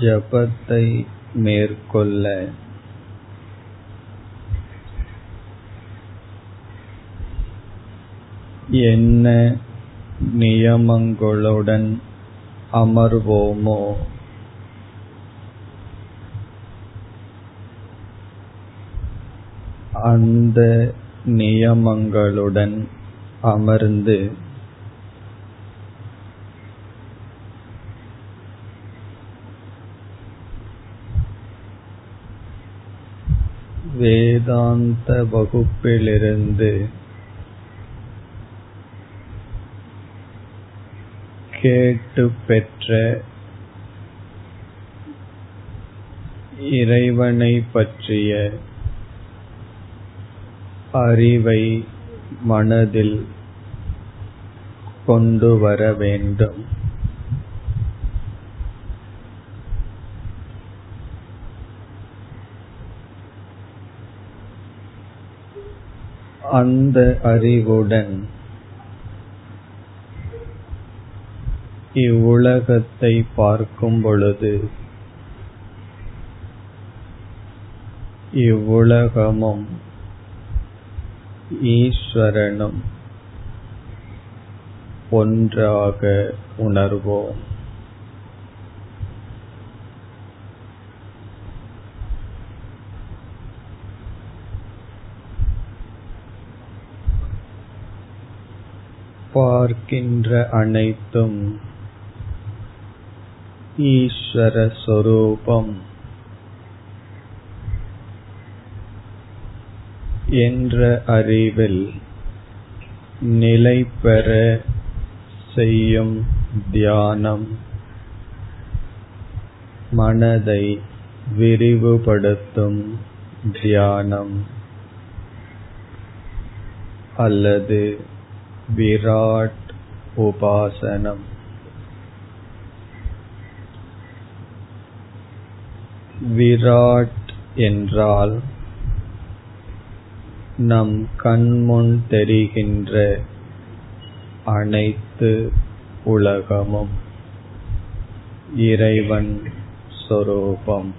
ஜபத்தை மேற்கொள்ள. என்ன நியமங்களுடன் அமர்வோமோ? அந்த நியமங்களுடன் அமர்ந்து வேதாந்த வகுப்பிலிருந்து கேட்டு பெற்ற இறைவனை பற்றிய அறிவை மனதில் கொண்டு வர வேண்டும். அந்த அறிவுடன் இவ்வுலகத்தை பார்க்கும் பொழுது இவ்வுலகமும் ஈஸ்வரனும் ஒன்றாக உணர்வோம். பார்க்கின்ற அனைத்தும் ஈஸ்வர சொரூபம். என்ற அறிவில் நிலை பெற செய்யும் தியானம் மனதை விரிவுபடுத்தும் தியானம் அல்லது விராட் உபாசனம். விராட் என்றால் நம் கண்முன் தெரிகின்ற அனைத்து உலகமும் இறைவன் சொரூபம்.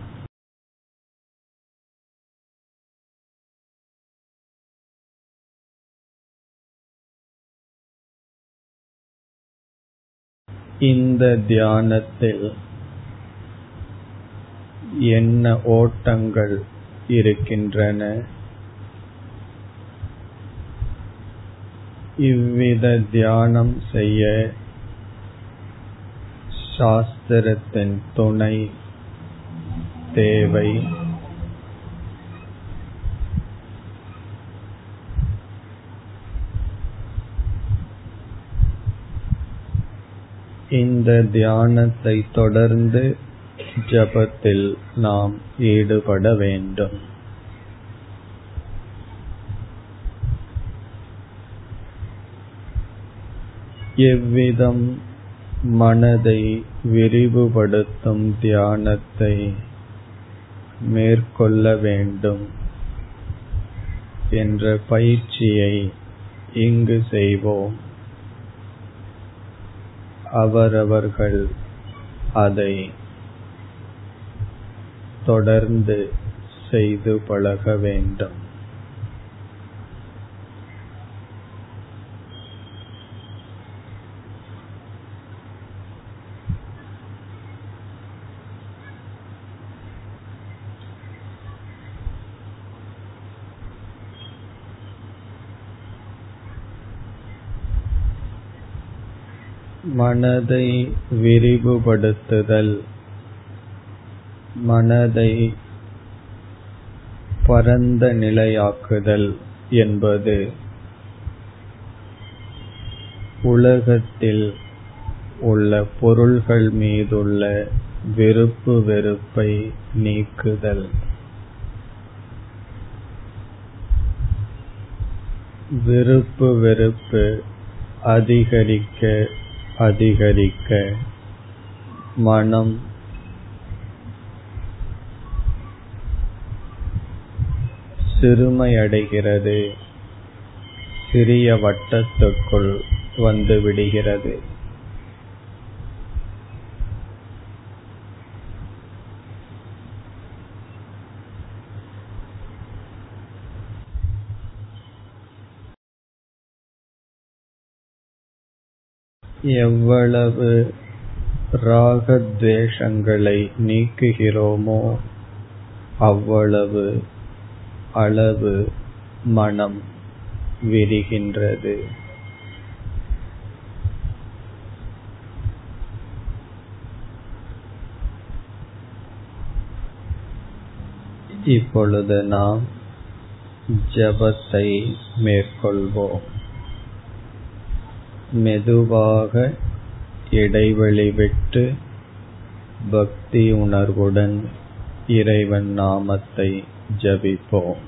இந்த தியானத்தில் என்ன ஓட்டங்கள் இருக்கின்றன? இவ்வித தியானம் செய்ய சாஸ்திரத்தின் துணை தேவை. இந்த தியானத்தை தொடர்ந்து ஜபத்தில் நாம் ஈடுபட வேண்டும். எவ்விதம் மனதை விரிவுபடுத்தும் தியானத்தை மேற்கொள்ள வேண்டும் என்ற பயிற்சியை இங்கு செய்வோம். அவரவர்கள் அதை தொடர்ந்து செய்து பழக வேண்டும். மனதை விரிவுபடுத்துதல். மனதை பரந்த நிலையாக்குதல் என்பது உலகத்தில் உள்ள பொருள்கள் மீதுள்ள விருப்பு வெறுப்பை நீக்குதல். விருப்பு வெறுப்பு அதிகரிக்க அதிகரிக்க மனம் சிறுமையடைகிறது. சிறிய வட்டத்துக்குள் வந்து எவ்வளவு ராகத்வேஷங்களை நீக்குகிறோமோ அவ்வளவு அளவு மனம் விரிகின்றது. இப்பொழுது நாம் ஜபத்தை மேற்கொள்வோம். மெதுவாக இடைவெளி விட்டு பக்தி உணர்வுடன் இறைவன் நாமத்தை ஜபிப்போம்.